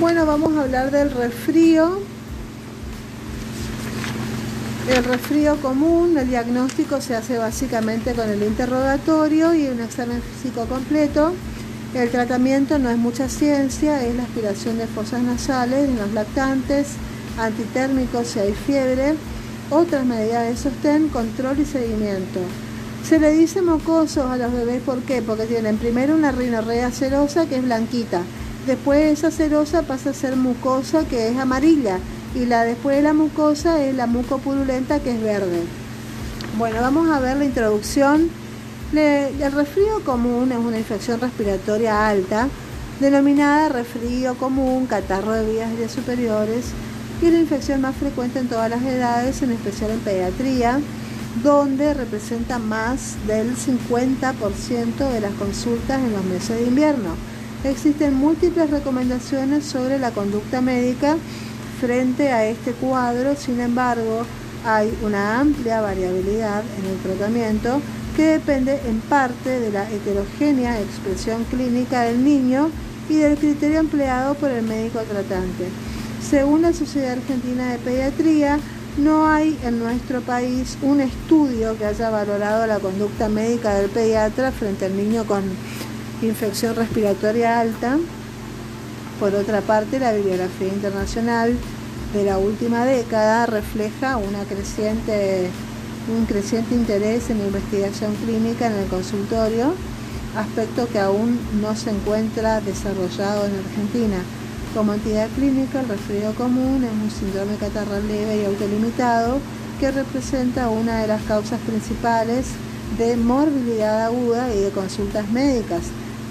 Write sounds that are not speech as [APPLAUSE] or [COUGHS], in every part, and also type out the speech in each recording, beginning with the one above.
Bueno, vamos a hablar del resfrío. El resfrío común, el diagnóstico se hace básicamente con el interrogatorio y un examen físico completo. El tratamiento no es mucha ciencia, es la aspiración de fosas nasales en los lactantes, antitérmicos si hay fiebre, otras medidas de sostén, control y seguimiento. Se le dice mocosos a los bebés, ¿por qué? Porque tienen primero una rinorrea cerosa que es blanquita, después esa cerosa pasa a ser mucosa que es amarilla y la después de la mucosa es la mucopurulenta que es verde. Bueno, vamos a ver la introducción. el resfrío común es una infección respiratoria alta, denominada resfrío común, catarro de vías aéreas superiores, y la infección más frecuente en todas las edades, en especial en pediatría, donde representa más del 50% de las consultas en los meses de invierno. Existen múltiples recomendaciones sobre la conducta médica frente a este cuadro, sin embargo, hay una amplia variabilidad en el tratamiento que depende en parte de la heterogénea expresión clínica del niño y del criterio empleado por el médico tratante. Según la Sociedad Argentina de Pediatría, no hay en nuestro país un estudio que haya valorado la conducta médica del pediatra frente al niño con infección respiratoria alta. Por otra parte, la bibliografía internacional de la última década refleja una creciente, un creciente interés en la investigación clínica en el consultorio, aspecto que aún no se encuentra desarrollado en Argentina. Como entidad clínica, el resfriado común es un síndrome catarral leve y autolimitado que representa una de las causas principales de morbilidad aguda y de consultas médicas.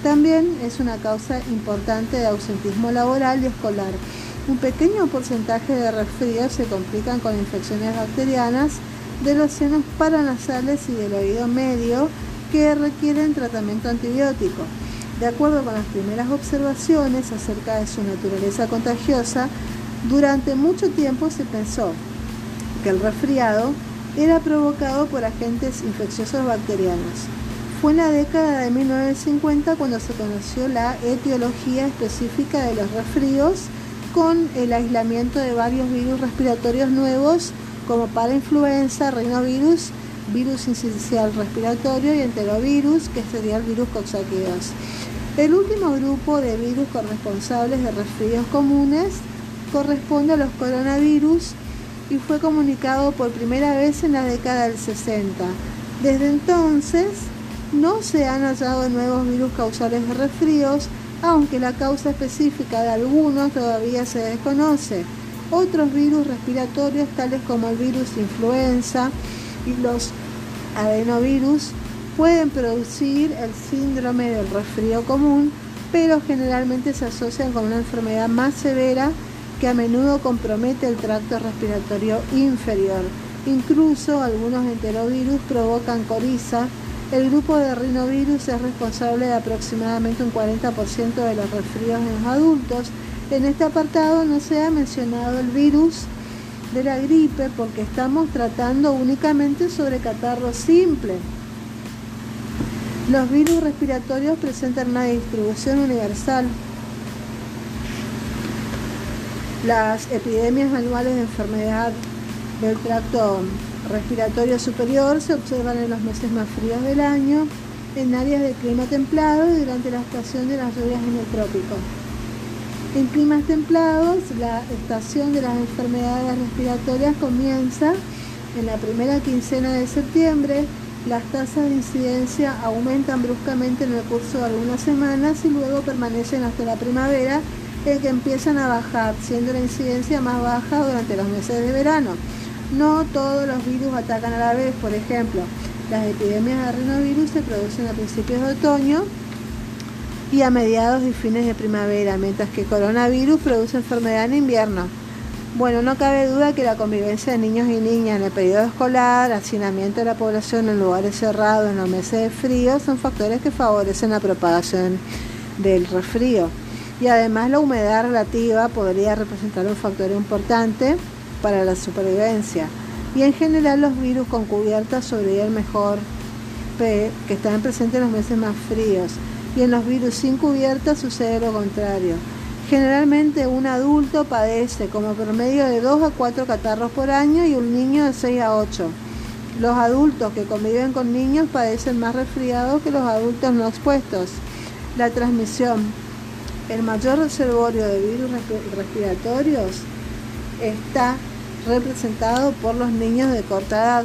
También es una causa importante de ausentismo laboral y escolar. Un pequeño porcentaje de resfríos se complican con infecciones bacterianas de los senos paranasales y del oído medio que requieren tratamiento antibiótico. De acuerdo con las primeras observaciones acerca de su naturaleza contagiosa, durante mucho tiempo se pensó que el resfriado era provocado por agentes infecciosos bacterianos. Fue en la década de 1950 cuando se conoció la etiología específica de los resfríos con el aislamiento de varios virus respiratorios nuevos como parainfluenza, rinovirus, virus incisional respiratorio y enterovirus, que sería el virus coxsackie el último grupo de virus corresponsables de resfríos comunes corresponde a los coronavirus y fue comunicado por primera vez en la década del 60. Desde entonces no se han hallado nuevos virus causales de resfríos, aunque la causa específica de algunos todavía se desconoce. Otros virus respiratorios, tales como el virus influenza y los adenovirus, pueden producir el síndrome del resfrío común, pero generalmente se asocian con una enfermedad más severa que a menudo compromete el tracto respiratorio inferior. Incluso algunos enterovirus provocan coriza. El grupo de rinovirus es responsable de aproximadamente un 40% de los resfríos en los adultos. En este apartado no se ha mencionado el virus de la gripe porque estamos tratando únicamente sobre catarro simple. Los virus respiratorios presentan una distribución universal. Las epidemias anuales de enfermedad del tracto respiratorio superior se observan en los meses más fríos del año, en áreas de clima templado y durante la estación de las lluvias en el trópico. En climas templados, la estación de las enfermedades respiratorias comienza en la primera quincena de septiembre las tasas de incidencia aumentan bruscamente en el curso de algunas semanas y luego permanecen hasta la primavera en que empiezan a bajar, siendo la incidencia más baja durante los meses de verano. No todos los virus atacan a la vez, por ejemplo, las epidemias de rinovirus se producen a principios de otoño y a mediados y fines de primavera, mientras que coronavirus produce enfermedad en invierno. Bueno, no cabe duda que la convivencia de niños y niñas en el periodo escolar, hacinamiento de la población en lugares cerrados en los meses de frío son factores que favorecen la propagación del resfrío. Y además la humedad relativa podría representar un factor importante para la supervivencia. Y en general los virus con cubierta sobreviven mejor que están presentes en los meses más fríos. Y en los virus sin cubierta sucede lo contrario. Generalmente un adulto padece como promedio de 2 a 4 catarros por año y un niño de 6 a 8. Los adultos que conviven con niños padecen más resfriados que los adultos no expuestos. La transmisión. El mayor reservorio de virus respiratorios está representado por los niños de corta edad.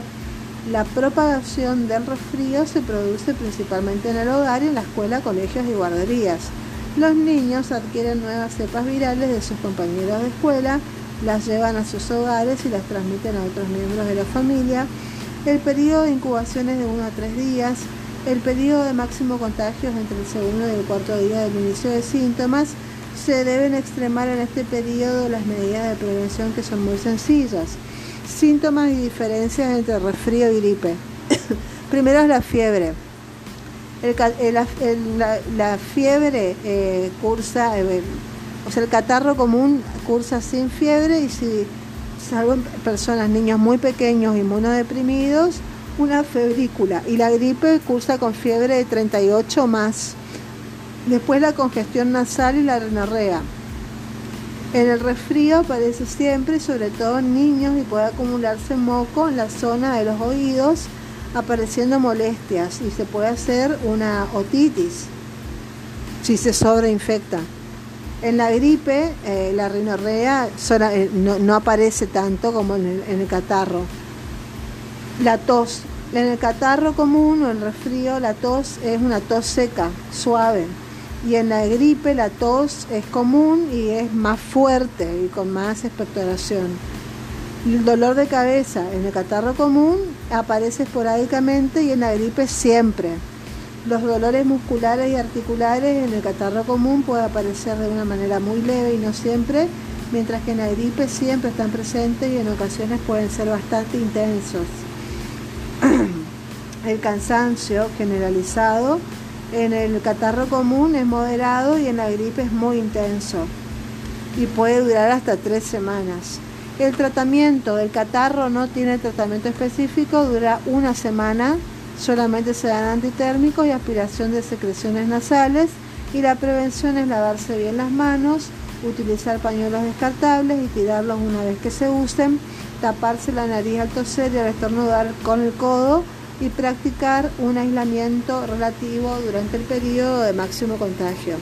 La propagación del resfrío se produce principalmente en el hogar en la escuela, colegios y guarderías. Los niños adquieren nuevas cepas virales de sus compañeros de escuela, las llevan a sus hogares y las transmiten a otros miembros de la familia. El periodo de incubación es de 1 a 3 días. El periodo de máximo contagio entre el segundo y el cuarto día del inicio de síntomas. Se deben extremar en este periodo las medidas de prevención que son muy sencillas. Síntomas y diferencias entre resfrío y gripe. [COUGHS] Primero es la fiebre la, fiebre eh, cursa, eh, o sea, el catarro común cursa sin fiebre y si salvo en personas, niños muy pequeños, inmunodeprimidos, una febrícula y la gripe cursa con fiebre de 38 más. Después la congestión nasal y la rinorrea. En el resfrío aparece siempre, sobre todo en niños, y puede acumularse moco en la zona de los oídos apareciendo molestias y se puede hacer una otitis si se sobreinfecta. En la gripe, eh, la rinorrea eh, no, aparece tanto como en el, catarro. La tos. En el catarro común o el resfrío, la tos es una tos seca, suave. Y en la gripe, la tos es común y es más fuerte y con más expectoración. El dolor de cabeza en el catarro común aparece esporádicamente y en la gripe siempre. Los dolores musculares y articulares en el catarro común pueden aparecer de una manera muy leve y no siempre, mientras que en la gripe siempre están presentes y en ocasiones pueden ser bastante intensos. [CLEARS THROAT] El cansancio generalizado en el catarro común es moderado y en la gripe es muy intenso y puede durar hasta tres semanas. El tratamiento del catarro no tiene tratamiento específico, dura una semana, solamente se dan antitérmicos y aspiración de secreciones nasales y la prevención es lavarse bien las manos, utilizar pañuelos descartables y tirarlos una vez que se usen, taparse la nariz al toser y al estornudar con el codo y practicar un aislamiento relativo durante el periodo de máximo contagio.